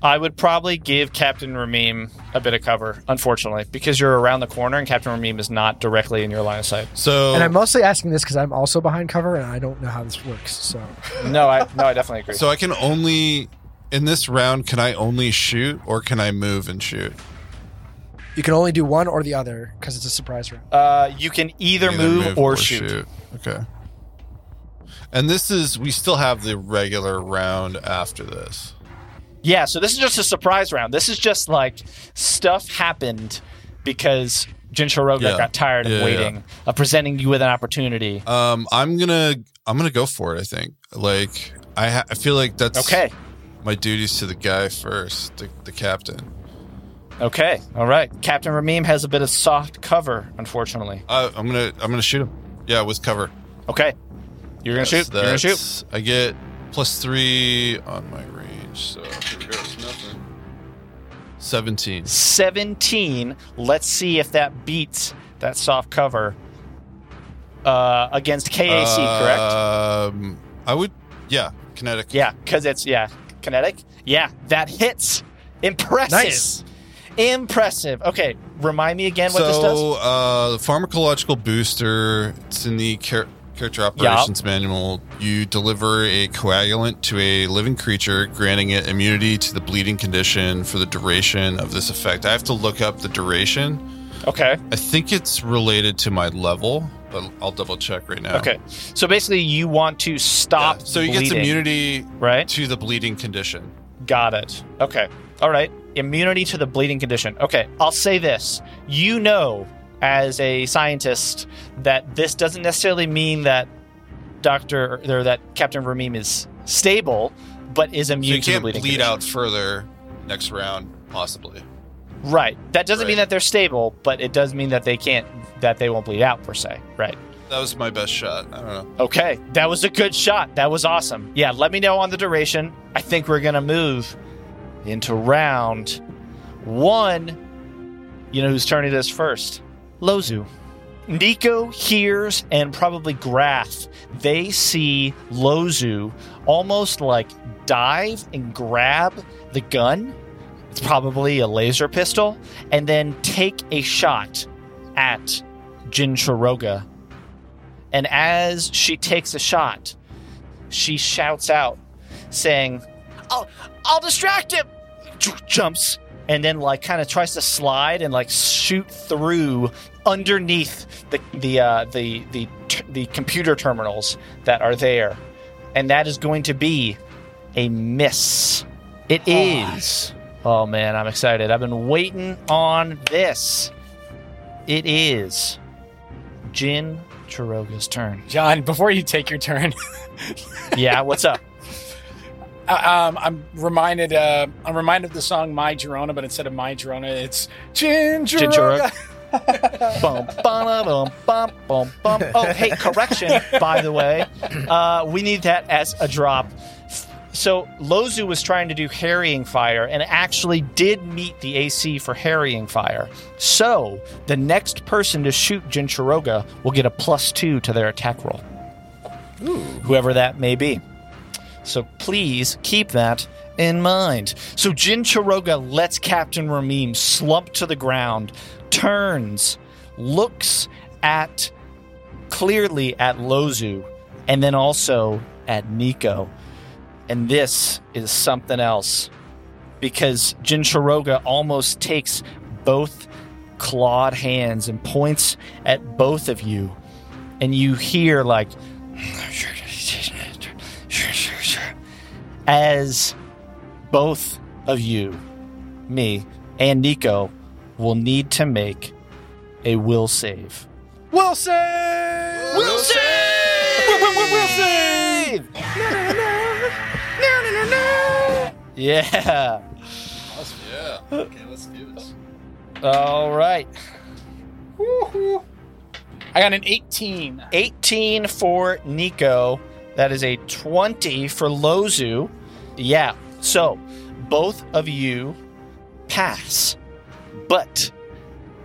B: I would probably give Captain Ramim a bit of cover, unfortunately, because you're around the corner and Captain Ramim is not directly in your line of sight.
F: So
E: And I'm mostly asking this because I'm also behind cover and I don't know how this works. So
B: No, I no, I definitely agree.
F: so I can only in this round can I only shoot or can I move and shoot?
E: you can only do one or the other because it's a surprise round.
B: uh, you can either, move, or, shoot.
F: Okay. And this is we still have the regular round after this.
B: Yeah, so this is just a surprise round. This is just like stuff happened because Jinchiroga
F: Yeah.
B: got tired of
F: Yeah,
B: waiting, of presenting you with an opportunity.
F: Um, I'm gonna I'm gonna go for it. I think like I ha- I feel like that's
B: Okay,
F: my duties to the guy first, the, the captain.
B: okay, all right. Captain Ramim has a bit of soft cover, unfortunately.
F: Uh, I'm gonna I'm gonna shoot him. Yeah, with cover.
B: Okay, you're gonna
F: Yes,
B: shoot. You're gonna shoot.
F: I get plus three on my range. So here we nothing. Seventeen.
B: 17. Let's see if that beats that soft cover uh, against KAC, correct?
F: Um, I would. Yeah, kinetic.
B: Yeah, because it's, yeah, kinetic. Yeah, that hits. Impressive.
E: Nice.
B: Impressive. Okay, remind me again what this does.
F: So, uh, pharmacological booster, it's in the char- character operations manual. You deliver a coagulant to a living creature, granting it immunity to the bleeding condition for the duration of this effect. I have to look up the duration.
B: Okay,
F: I think it's related to my level, but I'll double check right now.
B: okay. So basically, you want to stop.
F: Yeah, So he gets immunity
B: right?
F: to the bleeding condition.
B: Got it. Okay. All right. Immunity to the bleeding condition. Okay. I'll say this. You know, as a scientist, that this doesn't necessarily mean that Doctor or that Captain Ramim is stable, but is
F: So
B: immune
F: you
B: to the
F: can't
B: bleeding
F: bleed
B: condition.
F: out further next round, possibly.
B: Right. That doesn't mean that they're stable, but it does mean that they can't that they won't bleed out per se. Right.
F: That was my best shot. I don't know.
B: Okay. That was a good shot. That was awesome. Yeah, let me know on the duration. I think we're going to move into round 1. You know whose turn it is first? Lozu. Nico hears and probably Grath. They see Lozu almost like dive and grab the gun. It's probably a laser pistol, and then take a shot at Jin Chiroga. And as she takes a shot, she shouts out, saying, I'll, I'll distract him! Jumps and then like kind of tries to slide and like shoot through underneath the the uh, the the the computer terminals that are there, and that is going to be a miss. It is. Oh man, I'm excited. I've been waiting on this. It is Jin Chiroga's turn.
A: John, before you take your turn,
B: Yeah, what's up?
A: I- um, I'm reminded. Uh, I'm reminded of the song "My Sharona," but instead of "My Sharona," it's Ginger.
B: Ginger. bum, ba-da-dum, bum, bum, bum. Oh, hey, correction, by the way. Uh, we need that as a drop. So Lozu was trying to do harrying fire and actually did meet the AC for harrying fire. So the next person to shoot Jinchiroga will get a plus two to their attack roll. Whoever that may be. So please keep that in mind. So Jin Chiroga lets Captain Ramim slump to the ground, turns, looks at clearly at Lozu, and then also at Nico. And this is something else because Jinchiroga almost takes both clawed hands and points at both of you. And you hear like as both of you, me and Nico, will need to make a will save.
E: Will save.
B: Will save! Will save! Yeah. Awesome.
F: Yeah. Okay, let's do this.
B: All right.
A: I got an 18.
B: 18 for Nico. That is a 20 for Lozu. Yeah. So both of you pass. But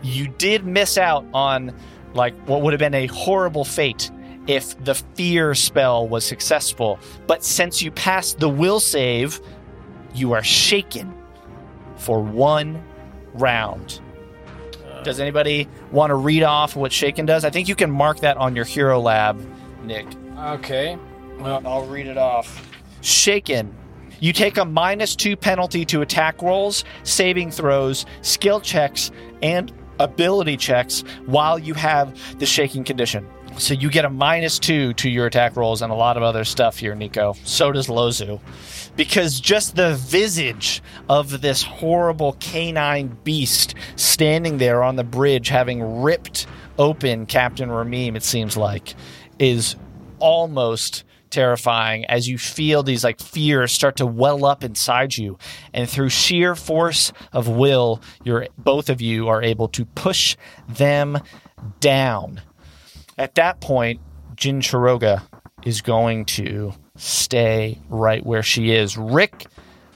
B: you did miss out on like what would have been a horrible fate if the fear spell was successful. But since you passed the will save, you are shaken for one round. Does anybody want to read off what shaken does? I think you can mark that on your hero lab, Nick.
A: Okay. Well,
B: I'll read it off. Shaken. You take a minus two penalty to attack rolls, saving throws, skill checks, and ability checks while you have the shaking condition. So you get a minus two to your attack rolls and a lot of other stuff here, Nico. So does Lozu. Because just the visage of this horrible canine beast standing there on the bridge, having ripped open Captain Ramim, it seems like, is almost terrifying as you feel these like fears start to well up inside you. And through sheer force of will you're both of you are able to push them down. At that point jin Chiroga is going to stay right where she is. Rick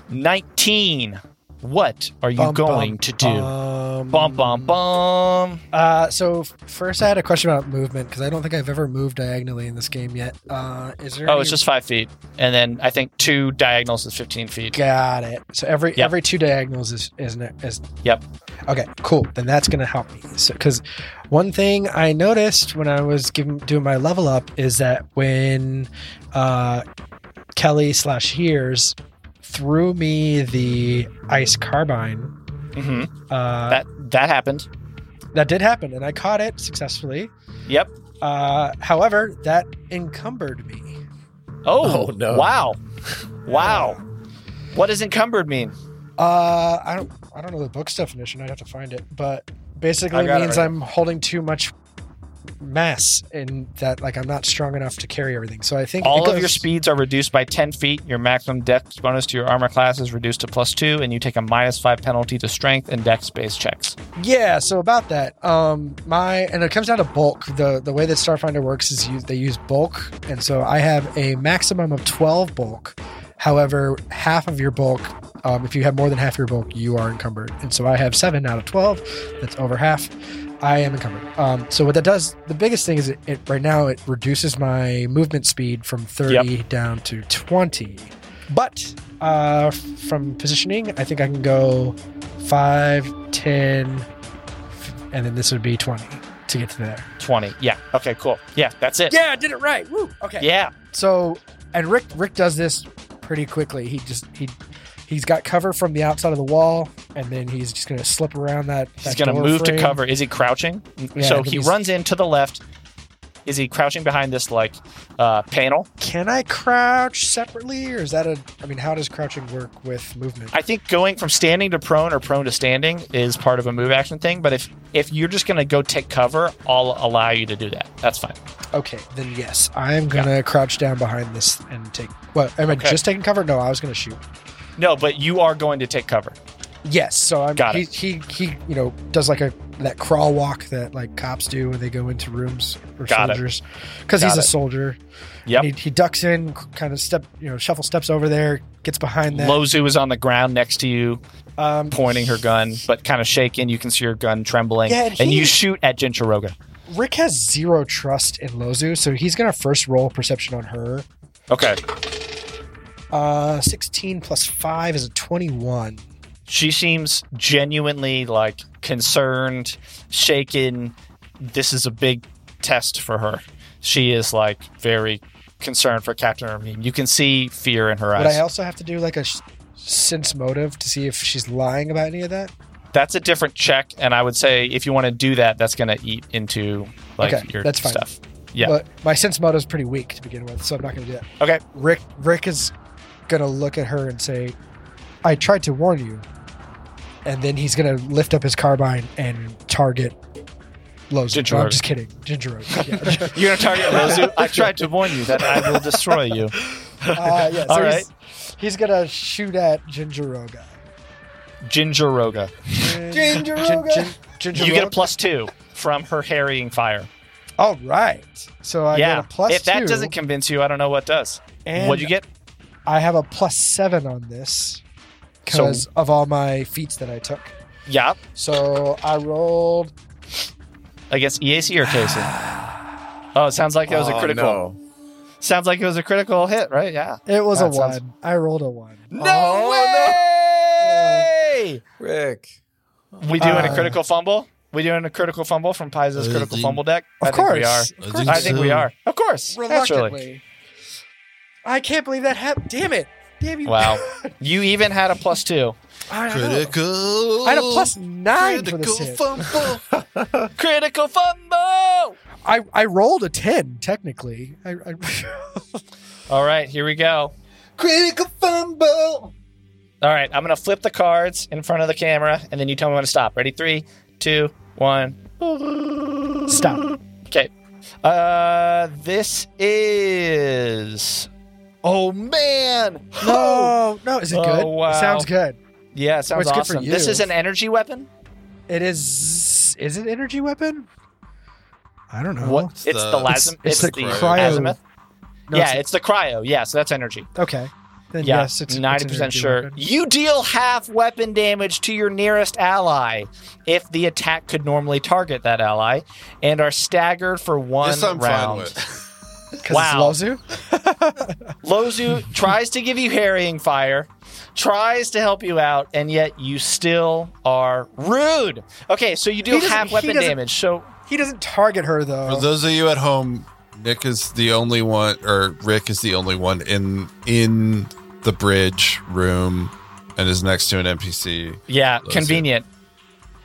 B: 19 what are you
E: Bum,
B: going
E: bum,
B: to do
E: bum.
B: bum bum bum
E: Uh, so first, I had a question about movement because I don't think I've ever moved diagonally in this game yet. Uh, is there?
B: oh
E: any-
B: it's just five feet and then i think two diagonals is 15 feet
E: Got it. So every
B: Yep.
E: every two diagonals is isn't it? Is
B: Yep.
E: Okay, cool. Then that's gonna help me. So because one thing I noticed when I was giving doing my level up is that when uh, Kelly slash Hears threw me the ice carbine,
B: hmm
E: uh,
B: that that happened.
E: that did happen, and I caught it successfully.
B: Yep.
E: Uh, however, that encumbered me.
B: Oh,
C: Oh, no.
B: Wow. Wow. What does encumbered mean?
E: Uh, I don't I don't know the book's definition. I'd have to find it, but basically
B: I got it
E: means
B: right
E: I'm holding too much mass and that like I'm not strong enough to carry everything. So I think
B: All of your speeds are reduced by 10 feet. Your maximum dex bonus to your armor class is reduced to plus two, and you take a minus five penalty to strength and dex based checks.
E: Yeah, so about that, um, my and it comes down to bulk. the The way that Starfinder works is you, they use bulk, and so I have a maximum of twelve bulk. However, half of your bulk, um, if you have more than half your bulk, you are encumbered, and so I have seven out of twelve. That's over half. I am encumbered. Um, so what that does, the biggest thing is it, it right now it reduces my movement speed from thirty down to twenty. But uh, from positioning, I think I can go 5, 10, and then this would be 20 to get to there.
B: 20. Yeah. Okay, cool. Yeah, that's it.
E: Yeah, I did it right. Woo. Okay.
B: Yeah.
E: So, and Rick Rick does this pretty quickly. He just he he's got cover from the outside of the wall, and then he's just gonna slip around that.
B: He's going to move to cover. Is he crouching?
E: Yeah,
B: so he runs in to the left. Is he crouching behind this like uh, panel?
E: Can I crouch separately, or is that a? I mean, how does crouching work with movement?
B: I think going from standing to prone or prone to standing is part of a move action thing. But if if you're just going to go take cover, I'll allow you to do that. That's fine.
E: Okay, then yes, I am gonna crouch down behind this and take. What am I
B: Okay.
E: just taking cover? No, I was gonna shoot.
B: No, but you are going to take cover.
E: Yes, so I'm,
B: Got
E: he,
B: it.
E: he he you know does like a that crawl walk that like cops do when they go into rooms or
B: Got it.
E: soldiers because he's a soldier.
B: Yep.
E: He, he ducks in, kind of step you know shuffle steps over there, gets behind that.
B: Lozu is on the ground next to you,
E: um,
B: pointing her gun, but kind of shaking. You can see her gun trembling,
E: Yeah, and
B: and you shoot at Jinchiroga.
E: Rick has zero trust in Lozu, so he's gonna first roll perception on her.
B: Okay.
E: Uh, sixteen plus five is a twenty-one.
B: She seems genuinely like concerned, shaken. This is a big test for her. She is like very concerned for Captain Ramin. You can see fear in her
E: Would
B: eyes.
E: I also have to do like a sense motive to see if she's lying about any of that?
B: that's a different check, and I would say if you want to do that, that's going to eat into like
E: Okay,
B: your
E: that's fine.
B: stuff. Yeah.
E: But my sense motive is pretty weak to begin with, so I'm not going to do that.
B: Okay.
E: Rick Rick is going to look at her and say, "I tried to warn you." And then he's going to lift up his carbine and target Lozu.
B: Ginger
E: No, I'm just kidding. Ginger Rogue. Yeah.
B: You're going to target Lozu? I tried to warn you that I will destroy you.
E: uh, yeah, so
B: All
E: he's, he's going to shoot at Ginger Roga.
B: Ginger Roga.
E: Ginger Roga. Ginger
B: You get a plus two from her harrying fire.
E: All right. So I
B: yeah.
E: get a plus
B: if that doesn't convince you, I don't know what does.
E: and
B: What'd you get?
E: I have a plus seven on this
B: So-
E: because of all my feats that I took.
B: Yeah.
E: So I rolled.
B: Against EAC or KAC? Oh, it sounds like it was a
C: Oh,
B: critical.
C: no.
B: Sounds like it was a critical hit, right? Yeah.
E: It was
B: That
E: a
B: sounds-
E: one. I rolled a one.
B: No way!
C: Rick.
B: We doing a
E: Uh,
B: critical fumble? We doing a critical fumble from Paizo's
F: I
B: critical
F: think-
B: fumble deck?
E: Of
B: I think we are.
E: course.
F: I think,
B: I think we are. Of course. Naturally.
E: Reluctantly. I can't believe that happened. Damn it. Damn you.
B: Wow. You even had a plus two.
E: I, I.
F: Critical.
E: I had a plus nine for
F: Critical
E: this hit.
F: fumble.
B: Critical fumble!
E: I, I rolled a 10, technically. I, I,
B: All right, here we go.
C: Critical fumble.
B: All right, I'm going to flip the cards in front of the camera, and then you tell me when to stop. Ready? Three, two, one.
E: Stop.
B: Okay. Uh, this is. Oh man!
E: No, oh. no. Is it
B: Oh,
E: good?
B: wow.
E: It sounds good.
B: Yeah, it sounds
E: What's good for
B: awesome. This is an energy weapon.
E: It is. Is it energy weapon? I don't know.
B: What? It's the,
F: the-
B: Lazim.
E: it's
B: It's,
E: the
B: the,
E: cryo-
B: Azimuth.
E: No,
B: yeah,
E: it's-
B: it's the cryo. Yeah, so that's energy.
E: Okay. Then
B: Yeah,
E: yes, it's
B: ninety
E: it's an
B: percent
E: energy
B: sure.
E: weapon.
B: You deal half weapon damage to your nearest ally if the attack could normally target that ally, and are staggered for one
F: This I'm fine
B: round.
F: with.
E: 'Cause
B: Wow.
E: Lozu?
B: Lozu tries to give you harrying fire, tries to help you out, and yet you still are rude. Okay, so you do
E: He doesn't-
B: half
E: he
B: weapon
E: doesn't-
B: damage. So
E: He doesn't target her though.
F: For those of you at home, Nick is the only one, or Rick is the only one in in the bridge room, and is next to an NPC.
B: yeah,
F: Lozu.
B: convenient.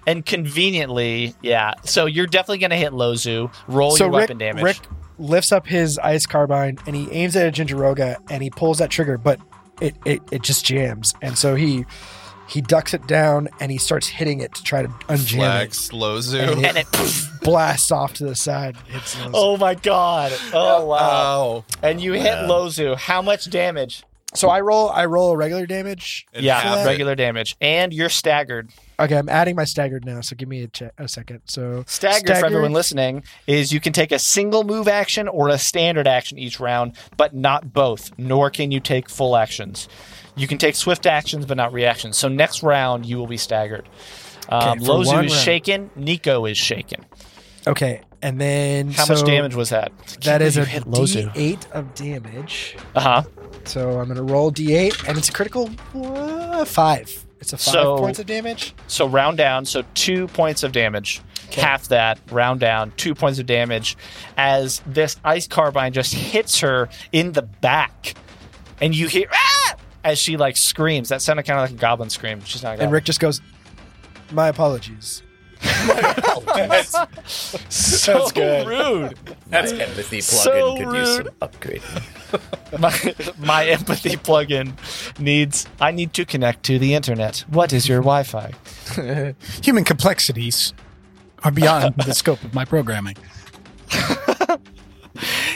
B: And conveniently, yeah. So you're definitely gonna hit Lozu. Roll
E: so
B: your
E: Rick,
B: weapon damage.
E: Rick lifts up his ice carbine and he aims it at Jinjaroga and he pulls that trigger, but it, it, it just jams. And so he he ducks it down and he starts hitting it to try to unjam
F: Flags
E: it.
F: Lozu.
B: and it.
E: Blasts off to the side. Hits Lozu.
B: oh my god! Oh wow!
F: Ow.
B: And you hit Lozu. How much damage?
E: So I roll I roll a regular damage.
F: And
B: yeah, regular damage, and you're staggered.
E: Okay, I'm adding my staggered now, so give me a, che- a second. So
B: Staggered, for everyone listening is you can take a single move action or a standard action each round, but not both. Nor can you take full actions. You can take swift actions, but not reactions. So next round you will be staggered. Um,
E: Okay,
B: Lozu is
E: round.
B: shaken. Nico is shaken.
E: Okay, and then
B: How
E: so
B: much damage was that?
E: That is a
B: hit Lozu.
E: D8 of damage.
B: Uh huh.
E: So I'm gonna roll D8, and it's a critical uh, five. It's a five
B: So-
E: points of damage.
B: So round down, so two points of damage. Half that, round down, two points of damage as this ice carbine just hits her in the back. And you hear ah! as she like screams. That sounded kind of like a goblin scream. She's not
E: And. Rick just goes, "My apologies."
B: so
A: That's good.
B: rude.
C: That's empathy plugin
B: So
C: could use
B: rude.
C: some upgrade.
B: My, my empathy plugin needs I need to connect to the internet. What is your Wi-Fi?
H: Human complexities are beyond the scope of my programming.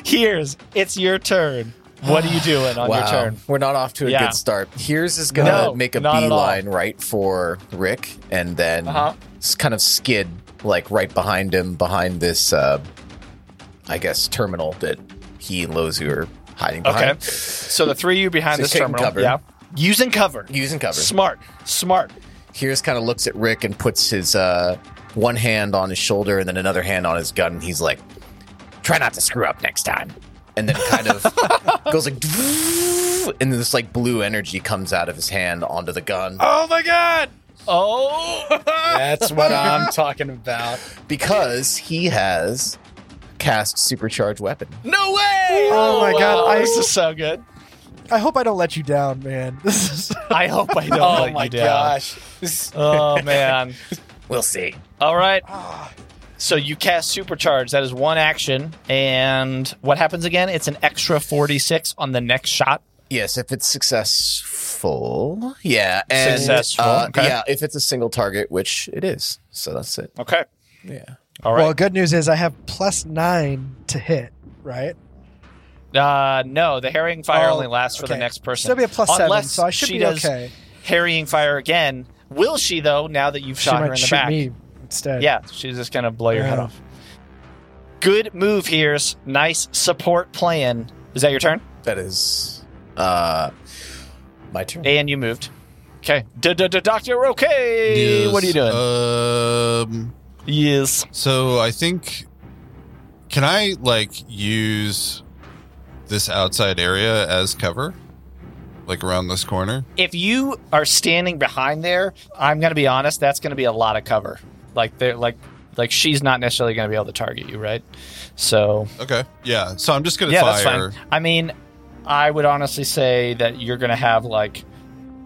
B: Here's it's your turn. What are you doing on
C: wow,
B: your turn?
C: we're not off to a
B: Yeah.
C: good start. Here's is gonna
B: No,
C: make a
B: not
C: beeline right for Rick, and then
B: Uh-huh.
C: Kind of skid like right behind him, behind this, uh, I guess, terminal that he and Lozu are hiding
B: Okay.
C: behind.
B: So the three of you behind
C: So
B: this terminal.
C: cover.
B: Yeah. Using cover.
C: Using cover.
B: Smart. Smart.
C: Here's kind of looks at Rick and puts his uh, one hand on his shoulder and then another hand on his gun. And he's like, "Try not to screw up next time." And then kind of goes like, and then this like blue energy comes out of his hand onto the gun
E: Oh my god!
B: Oh
A: That's what I'm talking about.
C: because he has cast supercharged weapon.
B: No way!
E: Oh my God, I-
B: this is so good.
E: I hope I don't let you down, man. This is
B: I hope I don't
A: oh
B: let
A: my
B: you down.
A: Oh, my gosh. This-
B: Oh man.
C: We'll see.
B: All right. Ah. So you cast supercharge. That is one action, and what happens again? It's an extra forty-six on the next shot.
C: Yes, if it's successful. Yeah, and
B: Successful,
C: uh,
B: okay.
C: yeah, if it's a single target, which it is. So that's it.
B: Okay.
C: Yeah.
B: All right.
E: well. Good news is I have plus nine to hit. Right.
B: uh, no, the harrying fire
E: Oh,
B: only lasts for the next person.
E: Still be a plus seven,
B: Unless
E: so I should
B: she
E: be
B: does
E: okay.
B: Harrying fire again. Will she though? Now that you've
E: She
B: shot her in the
E: shoot
B: back.
E: me instead.
B: Yeah, she's just gonna blow your head off. Good move here's nice support plan. Is that your turn?
C: That is uh my turn.
B: And you moved. Okay. Doctor, okay.
F: Yes,
B: What are you doing?
F: Um.
B: yes.
F: So I think can I like use this outside area as cover, like around this corner?
B: If you are standing behind there, I'm gonna be honest. That's gonna be a lot of cover. Like they're like like she's not necessarily gonna be able to target you, right? So
F: Okay. Yeah. So I'm just gonna
B: yeah,
F: fire.
B: that's fine. I mean, I would honestly say that you're gonna have like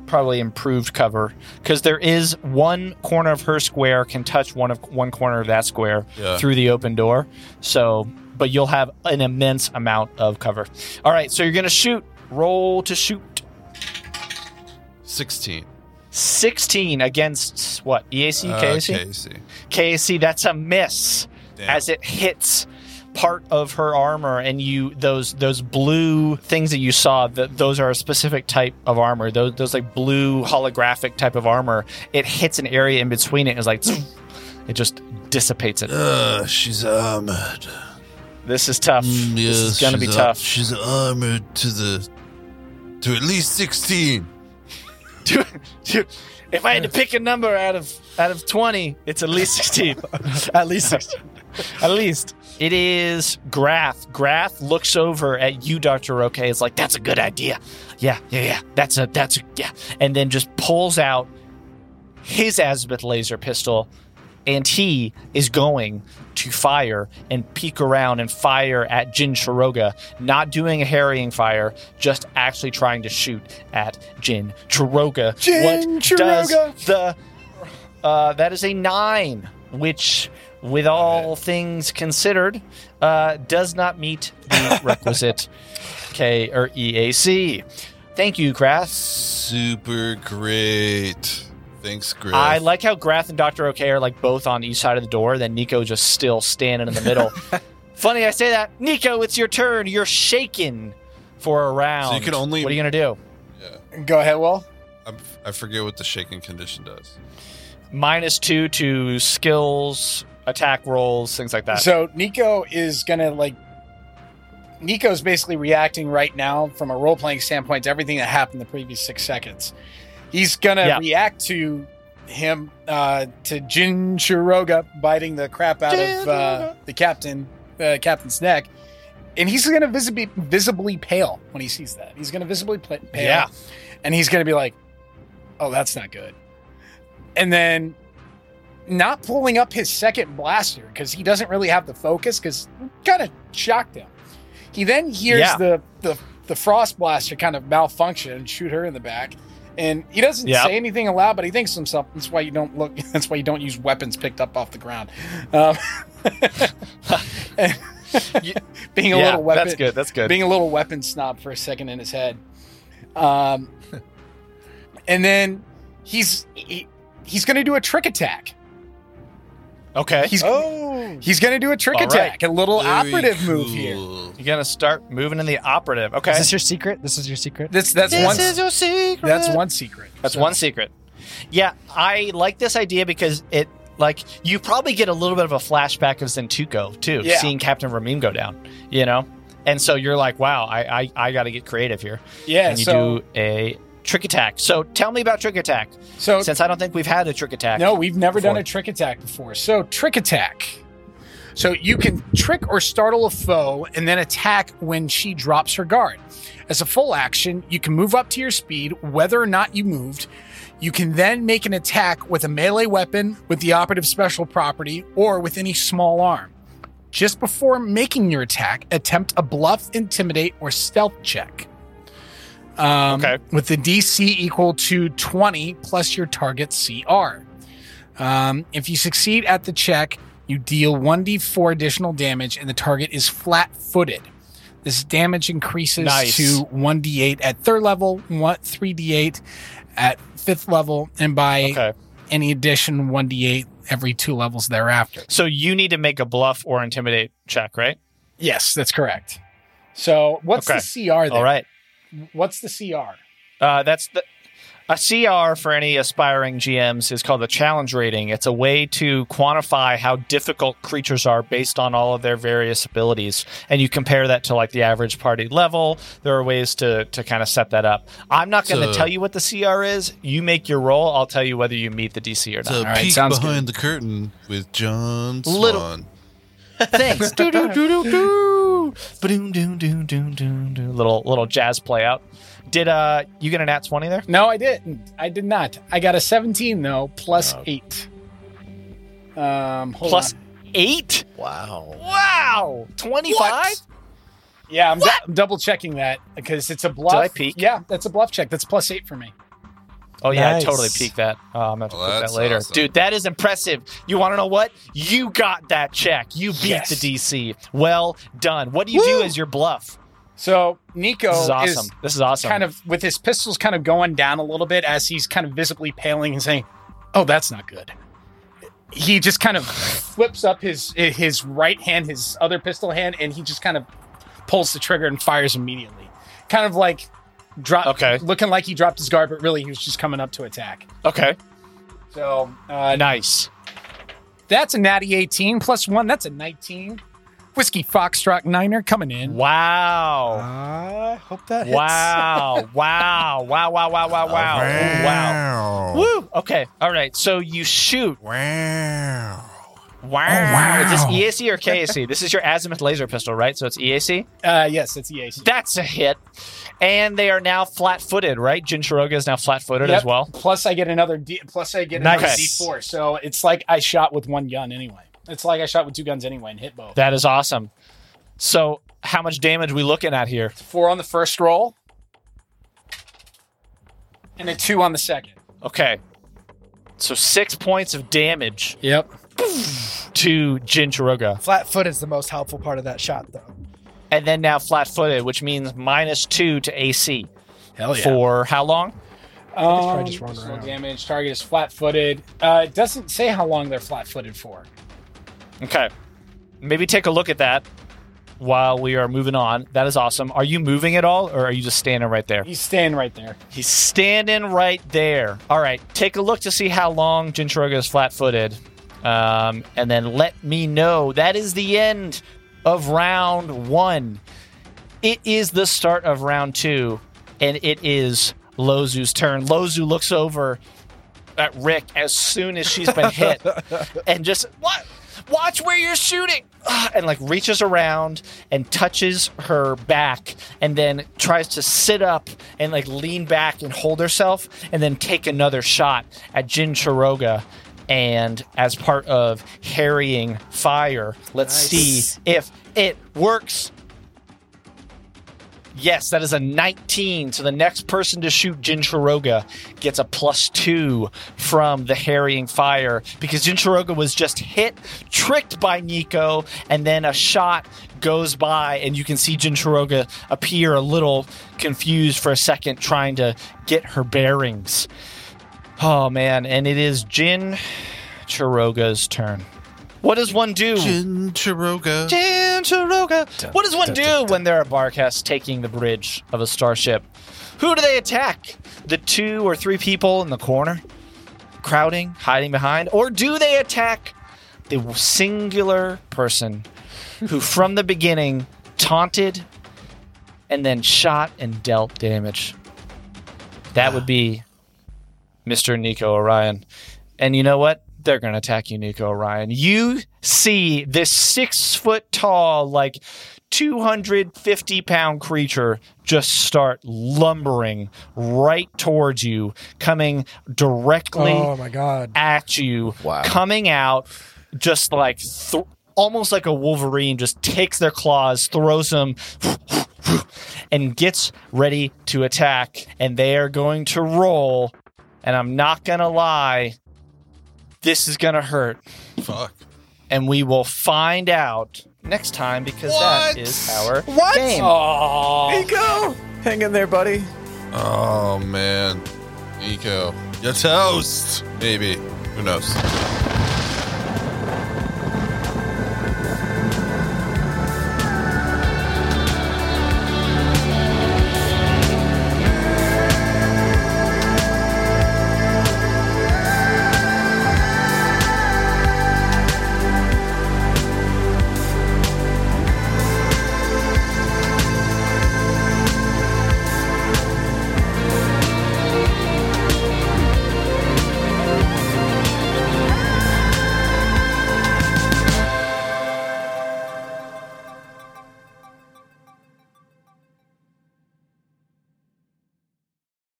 B: probably improved cover because there is one corner of her square can touch one of one corner of that square
F: Yeah.
B: through the open door. So, but you'll have an immense amount of cover. All right, so you're gonna shoot. Roll to shoot.
F: Sixteen.
B: 16 against what? EAC,
F: Uh,
B: KAC?
F: KAC.
B: KAC, that's a miss
F: Damn.
B: as it hits part of her armor and you those those blue things that you saw that those are a specific type of armor those those like blue holographic type of armor it hits an area in between it and it's like it just dissipates it
F: Uh, she's armored.
B: this is tough
F: Mm,
B: this is gonna be tough
F: She's armored to the to at least sixteen.
B: Dude, dude, if i had to pick a number out of out of 20 it's at least 16
E: At least sixteen.
B: At least. It is Grath. Grath looks over at you, Dr. Roque. Is like, that's a good idea. Yeah, yeah, yeah. That's a, that's a, yeah. And then just pulls out his azimuth laser pistol and he is going to fire and peek around and fire at Jin Shiroga, not doing a harrying fire, just actually trying to shoot at Jin Shiroga.
E: Jin
B: what does
E: Shiroga.
B: the uh, that is a nine, which, with all things considered, uh, does not meet the requisite K or EAC. Thank you, Grath.
F: Super great. Thanks, Griff.
B: I like how Grath and Dr. OK are like both on each side of the door, then Nico just still standing in the middle. Funny I say that. Nico, it's your turn. You're shaken for a round.
F: So you can only-
B: What are you going to do?
A: Go ahead, Will.
F: I'm, I forget what the shaking condition does.
B: Minus two to skills, attack rolls, things like that.
A: So Nico is gonna like. Nico's basically reacting right now from a role playing standpoint to everything that happened the previous six seconds. He's gonna
B: Yeah.
A: react to him uh, to Jin Shiroga biting the crap out of uh, the captain, uh, captain's neck, and he's gonna visibly visibly pale when he sees that. He's gonna visibly pale,
B: Yeah.
A: and he's gonna be like, "Oh, that's not good," and then not pulling up his second blaster because he doesn't really have the focus because kind of shocked him. He then hears
B: Yeah.
A: the, the the frost blaster kind of malfunction and shoot her in the back. And he doesn't
B: Yep.
A: say anything aloud, but he thinks to himself, "That's why you don't look. That's why you don't use weapons picked up off the ground." Um, being a
B: yeah,
A: little weapon,
B: that's good. That's good.
A: being a little weapon snob for a second in his head. Um, and then he's he, he's going to do a trick attack.
B: Okay.
A: He's
E: Oh,
A: he's going to do a trick
B: All right.
A: attack, a little
F: Very
A: operative move here.
B: You're gonna start moving in the operative. Okay.
E: This is this your secret? This is your secret.
A: That's that's one
B: your secret.
A: that's one secret.
B: That's
A: So-
B: one secret. Yeah, I like this idea because it like you probably get a little bit of a flashback of Zentuko too,
A: Yeah.
B: seeing Captain Ramim go down. You know, and so you're like, wow, I I, I got to get creative here,
A: Yeah.
B: and you
A: so
B: do a trick attack. So tell me about trick attack,
A: so
B: since I don't think we've had a trick attack.
A: no, we've never done a trick attack before. So trick attack. So you can trick or startle a foe and then attack when she drops her guard. As a full action, you can move up to your speed, whether or not you moved. You can then make an attack with a melee weapon with the operative special property or with any small arm. Just before making your attack, attempt a bluff, intimidate, or stealth check. Um,
B: Okay.
A: With the DC equal to 20 plus your target CR. Um, if you succeed at the check, you deal 1d4 additional damage and the target is flat footed. This damage increases
B: Nice.
A: to 1d8 at third level, 3d8 at fifth level, and by
B: Okay.
A: any addition, 1d8 every two levels thereafter.
B: So you need to make a bluff or intimidate check, right?
A: Yes, that's correct. So what's
B: Okay.
A: the CR there?
B: All right.
A: What's the CR?
B: Uh, that's the a CR for any aspiring GMs is called the challenge rating. It's a way to quantify how difficult creatures are based on all of their various abilities, and you compare that to like the average party level. There are ways to to kind of set that up. I'm not going to
F: So-
B: tell you what the CR is. You make your roll. I'll tell you whether you meet the DC or not.
F: a
A: right,
F: peek
A: sounds
F: behind the curtain with John
B: Little- Thanks. do do do do do. Ba-doom, doom, doom, doom, doom, doom. Little little jazz play out. Did uh you get an at twenty there?
A: No, I didn't. I did not. I got a 17 though, plus
B: Oh.
A: eight. Um, hold
B: Plus
A: on.
B: eight.
C: Wow.
B: Wow, twenty five.
A: Yeah, I'm, du- I'm double checking that because it's a bluff.
B: Did I peek?
A: Yeah, that's a bluff check. That's plus eight for me.
B: Oh yeah, I totally peeked that. Oh, I'm gonna have
F: Well,
B: put that later,
F: awesome.
B: dude. That is impressive. You want to know what? You got that check. You beat
A: Yes.
B: the DC. Well done. What do you do
A: Woo!
B: as your bluff?
A: So Nico
B: This is awesome. this is awesome.
A: kind of with his pistols kind of going down a little bit as he's kind of visibly paling and saying, "Oh, that's not good." He just kind of flips up his his right hand, his other pistol hand, and he just kind of pulls the trigger and fires immediately. Kind of like drop,
B: Okay.
A: looking like he dropped his guard, but really he was just coming up to attack.
B: okay.
A: So uh,
B: Nice.
A: that's a natty 18 plus one. That's a 19. Whiskey Foxtrot Niner coming in.
B: Wow.
E: I hope that hits.
B: Wow. wow. Wow. Wow. Wow. Wow. Wow. Ooh, wow. Woo. Okay. All right. So you shoot.
F: Wow.
B: Wow.
A: wow.
B: Is this EAC or KAC? this is your azimuth laser pistol, right? So it's EAC.
A: Uh, yes, it's EAC.
B: That's a hit. And they are now flat-footed, right? Jinchiroga is now flat-footed as well.
A: Plus, I get another D. Plus, I get another
B: Nice.
A: D4. So it's like I shot with one gun anyway. It's like I shot with two guns anyway and hit both.
B: That is awesome. So, how much damage we looking at here?
A: Four on the first roll, and a two on the second.
B: Okay. So six points of damage
A: Yep.
B: To Jinchiroga.
E: Flat foot is the most helpful part of that shot, though.
B: And then now flat-footed, which means minus two to AC.
A: Hell yeah.
B: For how long?
E: probably
A: Um,
E: just run around.
A: damage. Target is flat-footed. Uh, it doesn't say how long they're flat-footed for.
B: Okay. Maybe take a look at that while we are moving on. That is awesome. Are you moving at all, or are you just standing right there?
A: He's standing right there.
B: He's standing right there. All right, take a look to see how long Jinchiroga is flat-footed, um, and then let me know. That is the end of round one. It is the start of round two, and it is Lozu's turn. Lozu looks over at Rick as soon as she's been hit, and just what? Watch where you're shooting, and like reaches around and touches her back, and then tries to sit up and like lean back and hold herself, and then take another shot at Jin Chiroga. And as part of harrying fire, let's see if it works. Yes, that is a 19. So the next person to shoot Jinchiroga gets a plus two from the harrying fire because Jinchiroga was just hit, tricked by Nico, and then a shot goes by, and you can see Jinchiroga appear a little confused for a second, trying to get her bearings. Oh man, and it is Jin Chiroga's turn. What does one do?
F: Jinchiroga.
B: Jinchiroga. What does one do when they're a barcast taking the bridge of a starship? Who do they attack? The two or three people in the corner, crowding, hiding behind? Or do they attack the singular person who, from the beginning, taunted and then shot and dealt damage? That would be Mr. Nico Orion. And you know what? They're going to attack you, Nico Orion. You see this six foot tall, like 250 pound creature just start lumbering right towards you, coming directly
E: Oh my god.
B: at you,
C: Wow.
B: coming out just like th- almost like a Wolverine, just takes their claws, throws them, and gets ready to attack. And they are going to roll. And I'm not going to lie, this is going to hurt.
F: Fuck.
B: And we will find out next time because that
F: What?
B: is our
C: What?
B: game.
C: Nico, hang in there, buddy.
F: Oh man, Nico, you're toast. Maybe. Who knows?